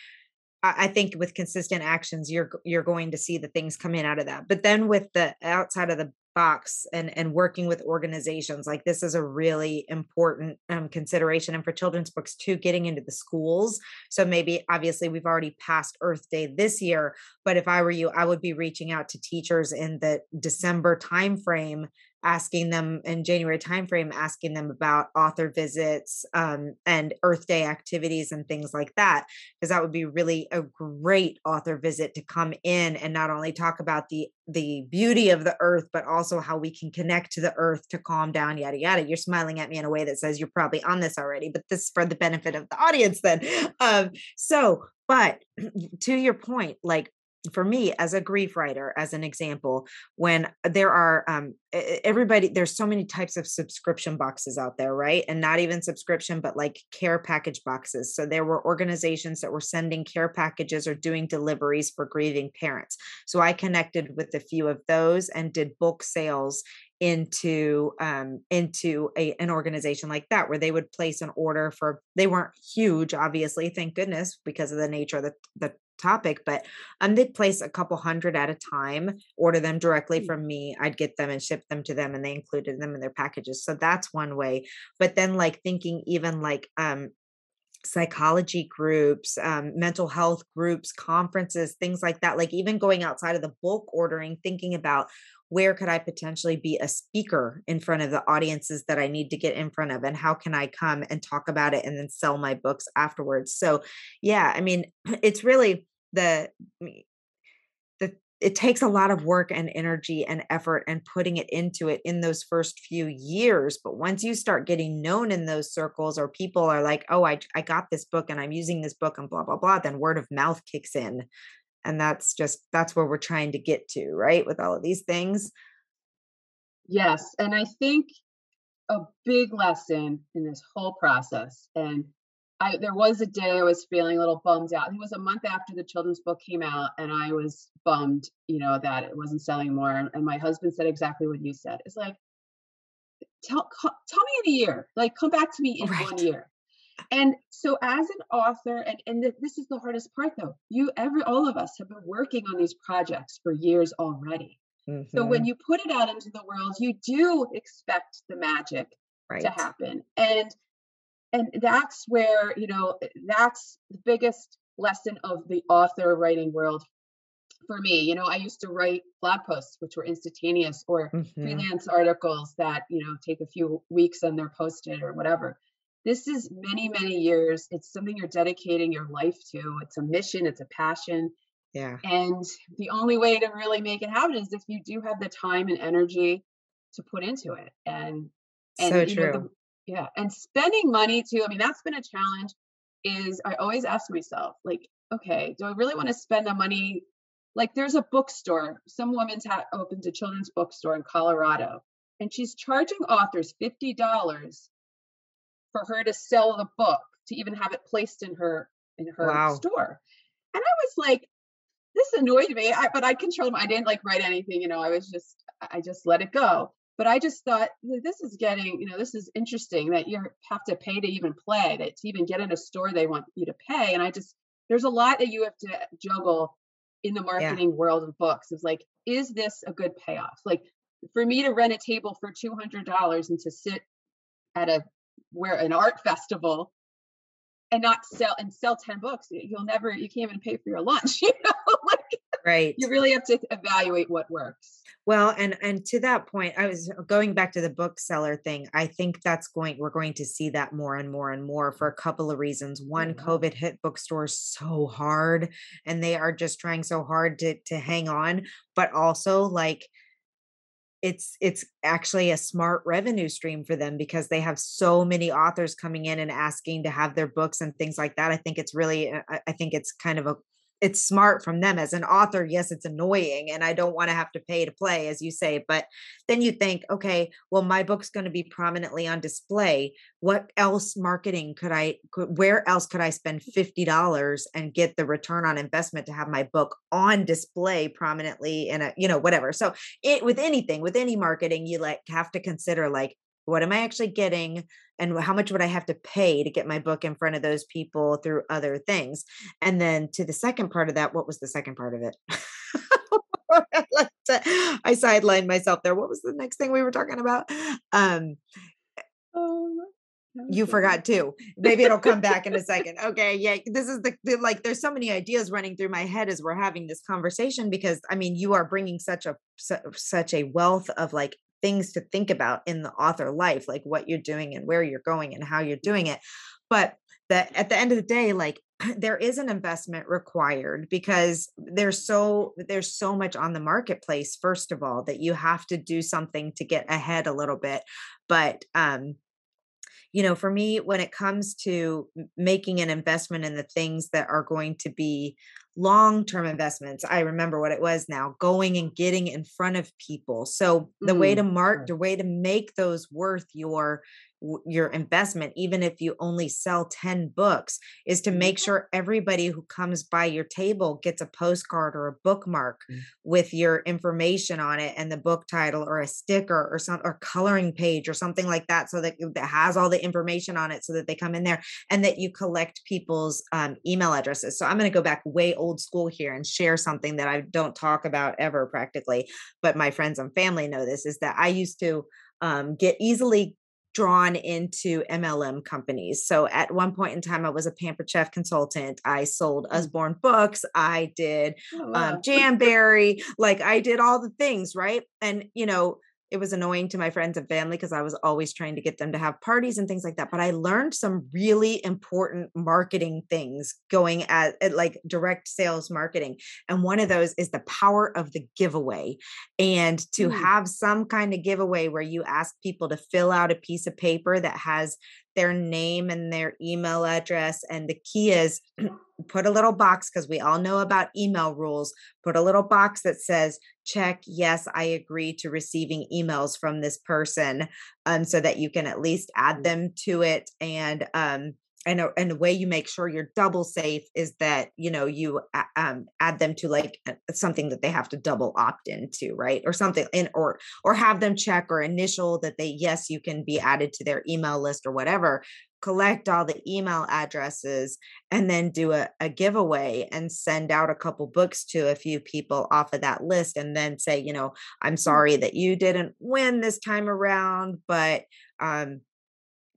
[SPEAKER 1] I think with consistent actions, you're you're going to see the things come in out of that. But then with the outside of the box and and working with organizations like this is a really important um, consideration and for children's books too getting into the schools. So maybe obviously we've already passed earth day this year but if i were you i would be reaching out to teachers in the december timeframe asking them in January timeframe, asking them about author visits um, and Earth Day activities and things like that, because that would be really a great author visit to come in and not only talk about the the beauty of the earth, but also how we can connect to the earth to calm down, yada yada. You're smiling at me in a way that says you're probably on this already, but this is for the benefit of the audience then. Um, so, but to your point, like for me as a grief writer as an example when there are um, everybody there's so many types of subscription boxes out there right? And not even subscription but like care package boxes. So there were organizations that were sending care packages or doing deliveries for grieving parents. So i connected with a few of those and did book sales into um into a, an organization like that where they would place an order for they weren't huge obviously thank goodness because of the nature of the, the topic, but um, they'd place a couple hundred at a time, order them directly mm. from me. I'd get them and ship them to them, and they included them in their packages. So that's one way. But then, like thinking even like um, psychology groups, um, mental health groups, conferences, things like that. Like even going outside of the bulk ordering, thinking about where could I potentially be a speaker in front of the audiences that I need to get in front of, and how can I come and talk about it and then sell my books afterwards? So, yeah, I mean, it's really the the it takes a lot of work and energy and effort and putting it into it in those first few years but once you start getting known in those circles or people are like oh i i got this book and i'm using this book and blah blah blah then word of mouth kicks in and that's just that's where we're trying to get to right with all of these things.
[SPEAKER 2] Yes and i think a big lesson in this whole process and I, there was a day I was feeling a little bummed out. It was a month after the children's book came out, and I was bummed, you know, that it wasn't selling more. And, my husband said exactly what you said. It's like, tell tell me in a year, like come back to me in right. one year. And so, as an author, and and this is the hardest part, though, you every all of us have been working on these projects for years already. Mm-hmm. So when mm-hmm. you put it out into the world, you do expect the magic right. to happen, and and that's where you know that's the biggest lesson of the author writing world for me. You know i used to write blog posts which were instantaneous or mm-hmm. freelance articles that you know take a few weeks and they're posted or whatever. This is many many years. It's something you're dedicating your life to. It's a mission. It's a passion.
[SPEAKER 1] Yeah.
[SPEAKER 2] And the only way to really make it happen is if you do have the time and energy to put into it. And and
[SPEAKER 1] so true. Know, the,
[SPEAKER 2] yeah. And spending money too. I mean, that's been a challenge is I always ask myself, like, okay, do I really want to spend the money? Like there's a bookstore. Some woman's had opened a children's bookstore in Colorado, and she's charging authors $50 for her to sell the book to even have it placed in her in her wow. store. And I was like, this annoyed me, I, but I controlled. I didn't like write anything, you know. I was just, I just let it go but I just thought this is getting, you know, this is interesting that you have to pay to even play, that to even get in a store they want you to pay. And I just, there's a lot that you have to juggle in the marketing yeah. world of books. Is like, is this a good payoff? Like for me to rent a table for two hundred dollars and to sit at a where an art festival and not sell and sell 10 books you'll never you can't even pay for your lunch you know
[SPEAKER 1] right.
[SPEAKER 2] You really have to evaluate what works.
[SPEAKER 1] Well and and to that point i was going back to the bookseller thing i think that's going we're going to see that more and more and more for a couple of reasons. One mm-hmm. covid hit bookstores so hard and they are just trying so hard to to hang on but also like it's it's actually a smart revenue stream for them because they have so many authors coming in and asking to have their books and things like that. I think it's really i think it's kind of a it's smart from them as an author yes it's annoying and i don't want to have to pay to play as you say but then you think okay well my book's going to be prominently on display. What else marketing could i could, where else could i spend mm. $50 and get the return on investment to have my book on display prominently in a you know whatever? So it with anything with any marketing you like have to consider like what am i actually getting and how much would i have to pay to get my book in front of those people through other things and then to the second part of that what was the second part of it i sidelined myself there what was the next thing we were talking about um oh, you forgot too. Maybe it'll come back in a second. Okay. Yeah. This is the, the, like, there's so many ideas running through my head as we're having this conversation because I mean, you are bringing such a, su- such a wealth of like things to think about in the author life, like what you're doing and where you're going and how you're doing it. But that at the end of the day, like there is an investment required because there's so there's so much on the marketplace first of all that you have to do something to get ahead a little bit but um you know for me when it comes to making an investment in the things that are going to be long-term investments i remember what it was now going and getting in front of people. So the mm, way to mark the way to make those worth your your investment even if you only sell 10 books is to make mm-hmm. sure everybody who comes by your table gets a postcard or a bookmark mm-hmm. with your information on it and the book title or a sticker or some or coloring page or something like that so that that has all the information on it so that they come in there and that you collect people's um, email addresses so i'm going to go back way old school here and share something that i don't talk about ever practically but my friends and family know this is that i used to um, get easily drawn into MLM companies. So at one point in time, I was a Pampered Chef consultant. I sold mm. Usborne books. I did oh, um, wow. um, Jamberry. like I did all the things, right? And you know, it was annoying to my friends and family because I was always trying to get them to have parties and things like that. But I learned some really important marketing things going at, at, like direct sales marketing. And one of those is the power of the giveaway. And to mm. have some kind of giveaway where you ask people to fill out a piece of paper that has their name and their email address. And the key is put a little box because we all know about email rules. Put a little box that says, check, yes, I agree to receiving emails from this person. Um, so that you can at least add them to it and um and a, and the way you make sure you're double safe is that you know you um, add them to like something that they have to double opt into right or something in or or have them check or initial that they yes you can be added to their email list or whatever collect all the email addresses and then do a, a giveaway and send out a couple books to a few people off of that list and then say you know i'm mm. sorry that you didn't win this time around but um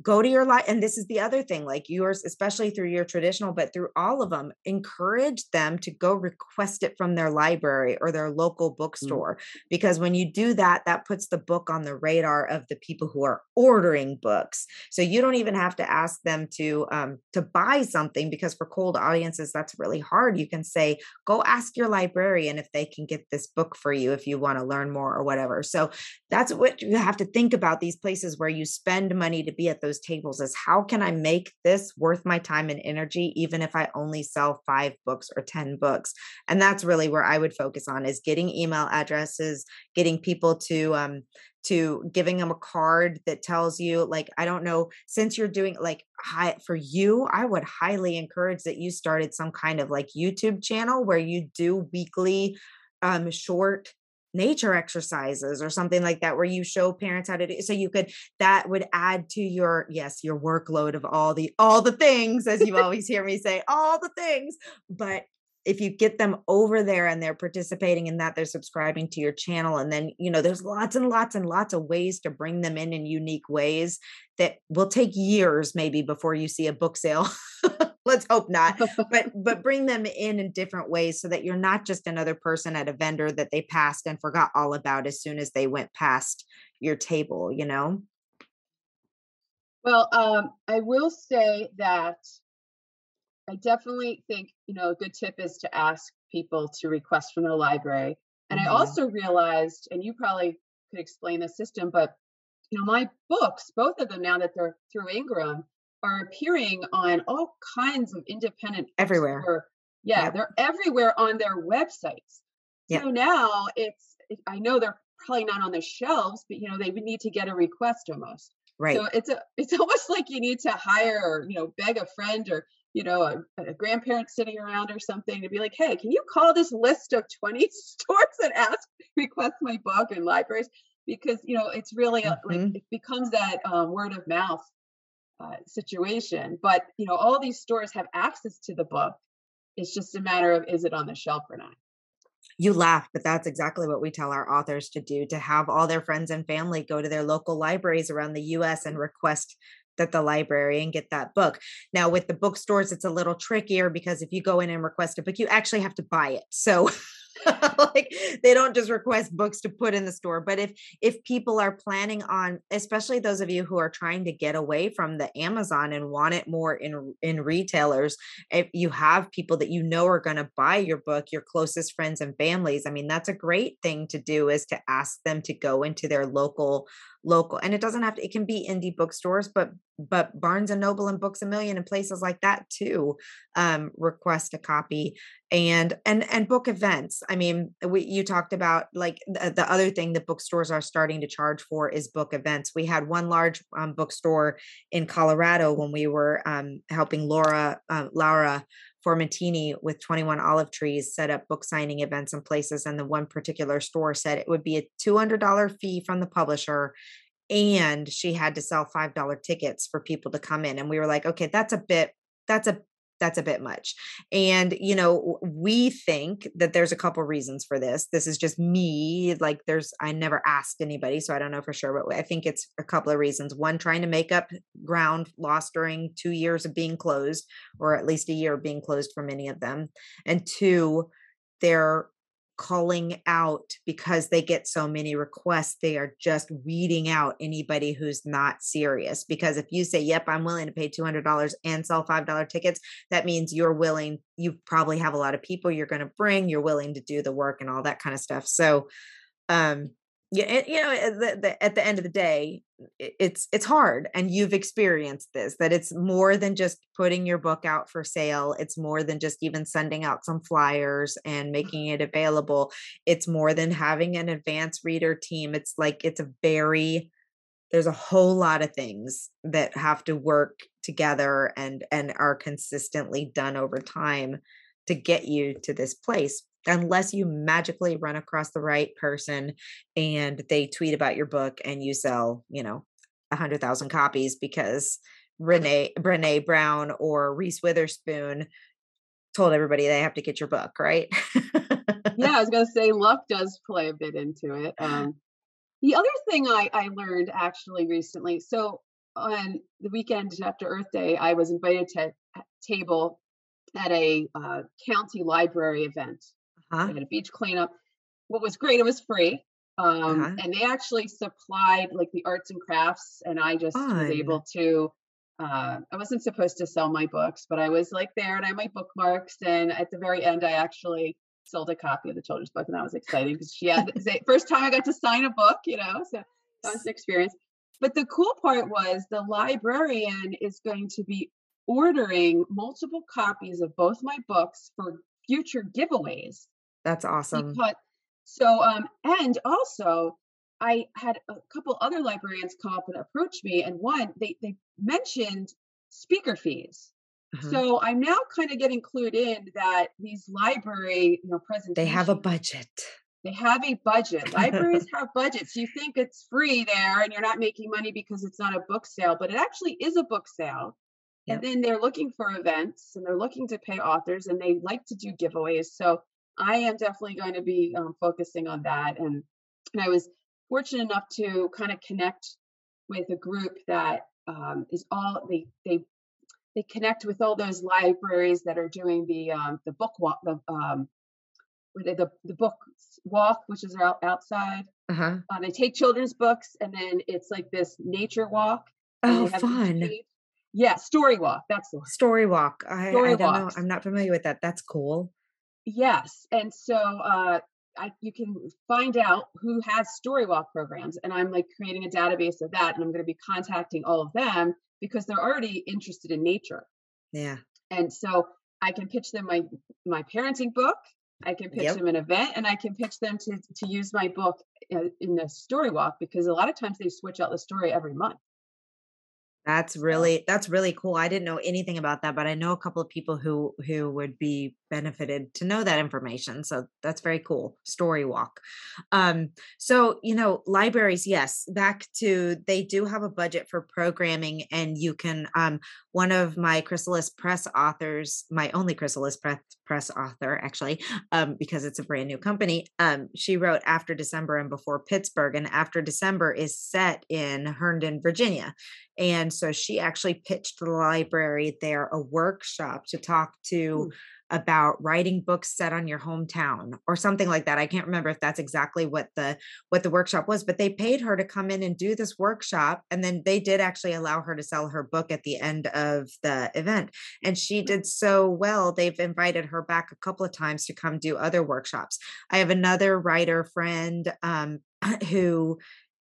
[SPEAKER 1] go to your life and this is the other thing like yours especially through your traditional but through all of them encourage them to go request it from their library or their local mm. bookstore mm. because when you do that that puts the book on the radar of the people who are ordering books so you don't even have to ask them to um to buy something because for cold audiences that's really hard you can say go ask your librarian if they can get this book for you if you want to learn more or whatever so that's what you have to think about these places where you spend money to be at those tables is how can I make this worth my time and energy, even if I only sell five books or 10 books? And that's really where I would focus on is getting email addresses, getting people to, um, to giving them a card that tells you like i don't know since you're doing like high, for you i would highly encourage that you started some kind of like youtube channel where you do weekly um short nature exercises or something like that where you show parents how to do so you could that would add to your yes your workload of all the all the things as you always hear me say all the things. But if you get them over there and they're participating in that they're subscribing to your channel and then you know there's lots and lots and lots of ways to bring them in in unique ways that will take years maybe before you see a book sale let's hope not but but bring them in in different ways so that you're not just another person at a vendor that they passed and forgot all about as soon as they went past your table you know
[SPEAKER 2] well um, i will say that i definitely think you know a good tip is to ask people to request from the library and mm-hmm. i also realized and you probably could explain the system but you know my books both of them now that they're through ingram are appearing on all kinds of independent
[SPEAKER 1] everywhere.
[SPEAKER 2] yeah, yep. they're everywhere on their websites. Yep. So now it's I know they're probably not on the shelves, but you know they would need to get a request almost.
[SPEAKER 1] Right.
[SPEAKER 2] So it's a it's almost like you need to hire or you know beg a friend or you know a, a grandparent sitting around or something to be like, hey, can you call this list of twenty stores and ask request my book in libraries? Because you know it's really mm-hmm. like it becomes that um, word of mouth uh, situation. But you know, all these stores have access to the book. It's just a matter of is it on the shelf or not.
[SPEAKER 1] You laugh, but that's exactly what we tell our authors to do to have all their friends and family go to their local libraries around the US and request that the library and get that book. Now, with the bookstores, it's a little trickier because if you go in and request a book, you actually have to buy it. So like they don't just request books to put in the store but if if people are planning on especially those of you who are trying to get away from the amazon and want it more in in retailers if you have people that you know are going to buy your book your closest friends and families i mean that's a great thing to do is to ask them to go into their local local and it doesn't have to it can be indie bookstores but but barnes and noble and books a million and places like that too um, request a copy and and and book events i mean we you talked about like the, the other thing that bookstores are starting to charge for is book events we had one large um, bookstore in colorado when we were um, helping laura uh, laura Formentini with 21 olive trees set up book signing events in places. And the one particular store said it would be a $200 fee from the publisher. And she had to sell $5 tickets for people to come in. And we were like, okay, that's a bit, that's a that's a bit much. And, you know, we think that there's a couple reasons for this. This is just me. Like, there's, I never asked anybody, so I don't know for sure, but I think it's a couple of reasons. One, trying to make up ground lost during two years of being closed, or at least a year of being closed for many of them. And two, they're calling out because they get so many requests they are just weeding out anybody who's not serious because if you say yep i'm willing to pay $200 and sell $5 tickets that means you're willing you probably have a lot of people you're going to bring you're willing to do the work and all that kind of stuff. So um yeah and, you know at the, the, at the end of the day it's it's hard and you've experienced this that it's more than just putting your book out for sale it's more than just even sending out some flyers and mm-hmm. making it available it's more than having an advanced reader team it's like it's a very there's a whole lot of things that have to work together and and are consistently done over time to get you to this place unless you magically run across the right person and they tweet about your book and you sell, you know, a hundred thousand copies because Renee Brene Brown or Reese Witherspoon told everybody they have to get your book, right?
[SPEAKER 2] yeah, I was gonna say luck does play a bit into it. Um, the other thing I, I learned actually recently, so on the weekend after Earth Day, I was invited to table at a uh, county library event uh-huh. We had a beach cleanup. What was great, it was free. Um, uh-huh. And they actually supplied like the arts and crafts, and I just Fun. was able to. Uh, I wasn't supposed to sell my books, but I was like there, and I had my bookmarks. And at the very end, I actually sold a copy of the children's book, and that was exciting because she had the first time I got to sign a book, you know. So that was an experience. But the cool part was the librarian is going to be ordering multiple copies of both my books for future giveaways.
[SPEAKER 1] That's awesome.
[SPEAKER 2] Because, so, um, and also, I had a couple other librarians come up and approach me, and one they they mentioned speaker fees. Mm-hmm. So I'm now kind of getting clued in that these library, you know, presentations
[SPEAKER 1] they have a budget.
[SPEAKER 2] They have a budget. Libraries have budgets. You think it's free there and you're not making money because it's not a book sale, but it actually is a book sale. Yep. And then they're looking for events and they're looking to pay authors and they like to do giveaways. So I am definitely going to be um, focusing on that. And, and I was fortunate enough to kind of connect with a group that um, is all they they they connect with all those libraries that are doing the um, the book walk the um the the book walk which is out outside. Uh-huh. Uh, they take children's books and then it's like this nature walk.
[SPEAKER 1] Oh, fun!
[SPEAKER 2] Yeah, story walk. That's the
[SPEAKER 1] story walk. I, story I don't know. I'm not familiar with that. That's cool.
[SPEAKER 2] Yes, and so uh, I, you can find out who has Storywalk programs, and I'm like creating a database of that, and I'm going to be contacting all of them because they're already interested in nature.
[SPEAKER 1] Yeah,
[SPEAKER 2] and so I can pitch them my my parenting book. I can pitch yep. them an event, and I can pitch them to to use my book in, uh, in the Storywalk because a lot of times they switch out the story every month.
[SPEAKER 1] That's really that's really cool. I didn't know anything about that, but I know a couple of people who who would be benefited to know that information. So that's very cool. Story walk. Um so, you know, libraries, yes, back to they do have a budget for programming and you can um one of my Chrysalis Press authors, my only Chrysalis Press press author actually, um because it's a brand new company, um she wrote After December and Before Pittsburgh and After December is set in Herndon, Virginia. And so she actually pitched the library there a workshop to talk to about writing books set on your hometown or something like that. I can't remember if that's exactly what the what the workshop was, but they paid her to come in and do this workshop and then they did actually allow her to sell her book at the end of the event. And she did so well, they've invited her back a couple of times to come do other workshops. I have another writer friend um, who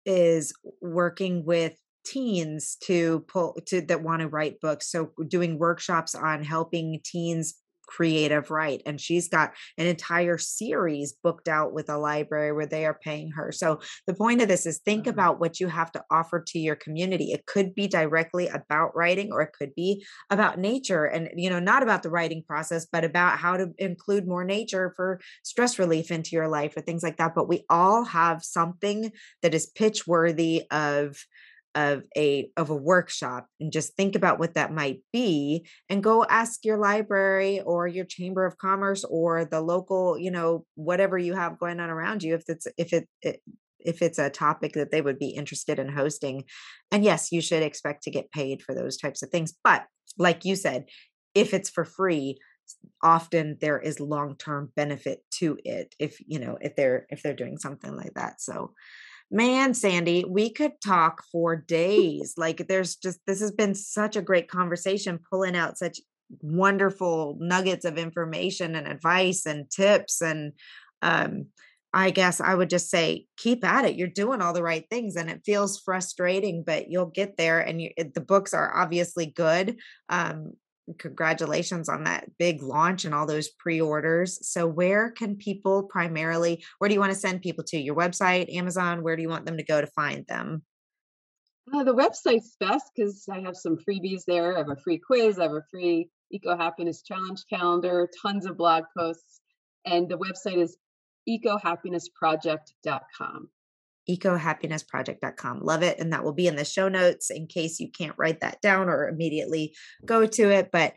[SPEAKER 1] is working with teens to pull to that want to write books so doing workshops on helping teens creative write and she's got an entire series booked out with a library where they are paying her so the point of this is think mm-hmm. about what you have to offer to your community it could be directly about writing or it could be about nature and you know not about the writing process but about how to include more nature for stress relief into your life or things like that but we all have something that is pitch worthy of of a of a workshop and just think about what that might be and go ask your library or your chamber of commerce or the local you know whatever you have going on around you if it's if it, it if it's a topic that they would be interested in hosting. And yes you should expect to get paid for those types of things but like you said if it's for free often there is long-term benefit to it if you know if they're if they're doing something like that so man Sandi we could talk for days like there's just this has been such a great conversation pulling out such wonderful nuggets of information and advice and tips and um I guess I would just say keep at it. You're doing all the right things and it feels frustrating, but you'll get there and you, the books are obviously good. Um, congratulations on that big launch and all those pre-orders. So where can people primarily where do you want to send people to? Your website amazon where do you want them to go to find them?
[SPEAKER 2] Uh, the website's best because i have some freebies there. I have a free quiz i have a free eco happiness challenge calendar tons of blog posts and the website is ecohappinessproject.com
[SPEAKER 1] ecohappinessproject.com. Love it. And that will be in the show notes in case you can't write that down or immediately go to it. But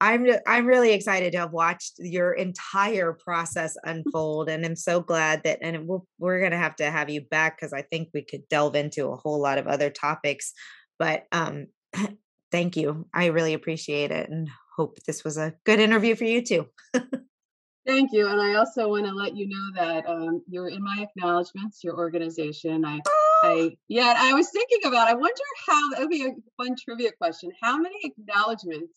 [SPEAKER 1] I'm I'm really excited to have watched your entire process unfold, and I'm so glad that. And we'll, we're going to have to have you back because I think we could delve into a whole lot of other topics. But um, thank you. I really appreciate it, and hope this was a good interview for you too.
[SPEAKER 2] Thank you. And I also want to let you know that um, you're in my acknowledgments, your organization. I, I, yeah, I was thinking about, I wonder how, that would be a fun trivia question. How many acknowledgments,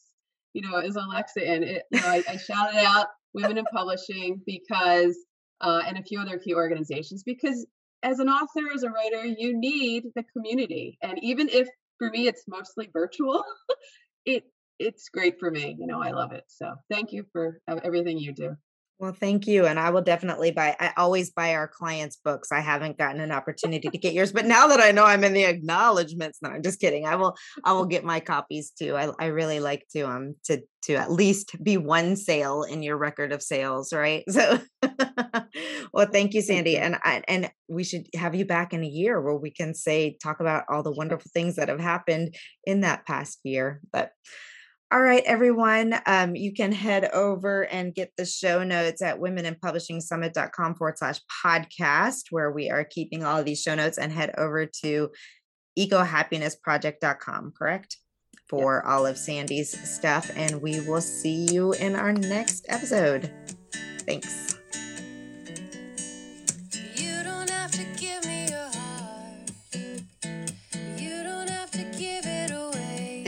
[SPEAKER 2] you know, is Alexa in? It, you know, I, I shouted out Women in Publishing because, uh, and a few other key organizations, because as an author, as a writer, you need the community. And even if for me it's mostly virtual, it it's great for me. You know, I love it. So thank you for everything you do.
[SPEAKER 1] Well, thank you. And I will definitely buy, I always buy our clients' books. I haven't gotten an opportunity to get yours, but now that I know I'm in the acknowledgments, no, I'm just kidding. I will, I will get my copies too. I, I really like to, um, to, to at least be one sale in your record of sales. Right. So, well, thank you, Sandi. And I, and we should have you back in a year where we can say, talk about all the wonderful things that have happened in that past year. But, all right, everyone. Um, you can head over and get the show notes at womeninpublishingsummit.com forward slash podcast, where we are keeping all of these show notes, and head over to ecohappinessproject.com, correct? For all of Sandi's stuff. And we will see you in our next episode. Thanks.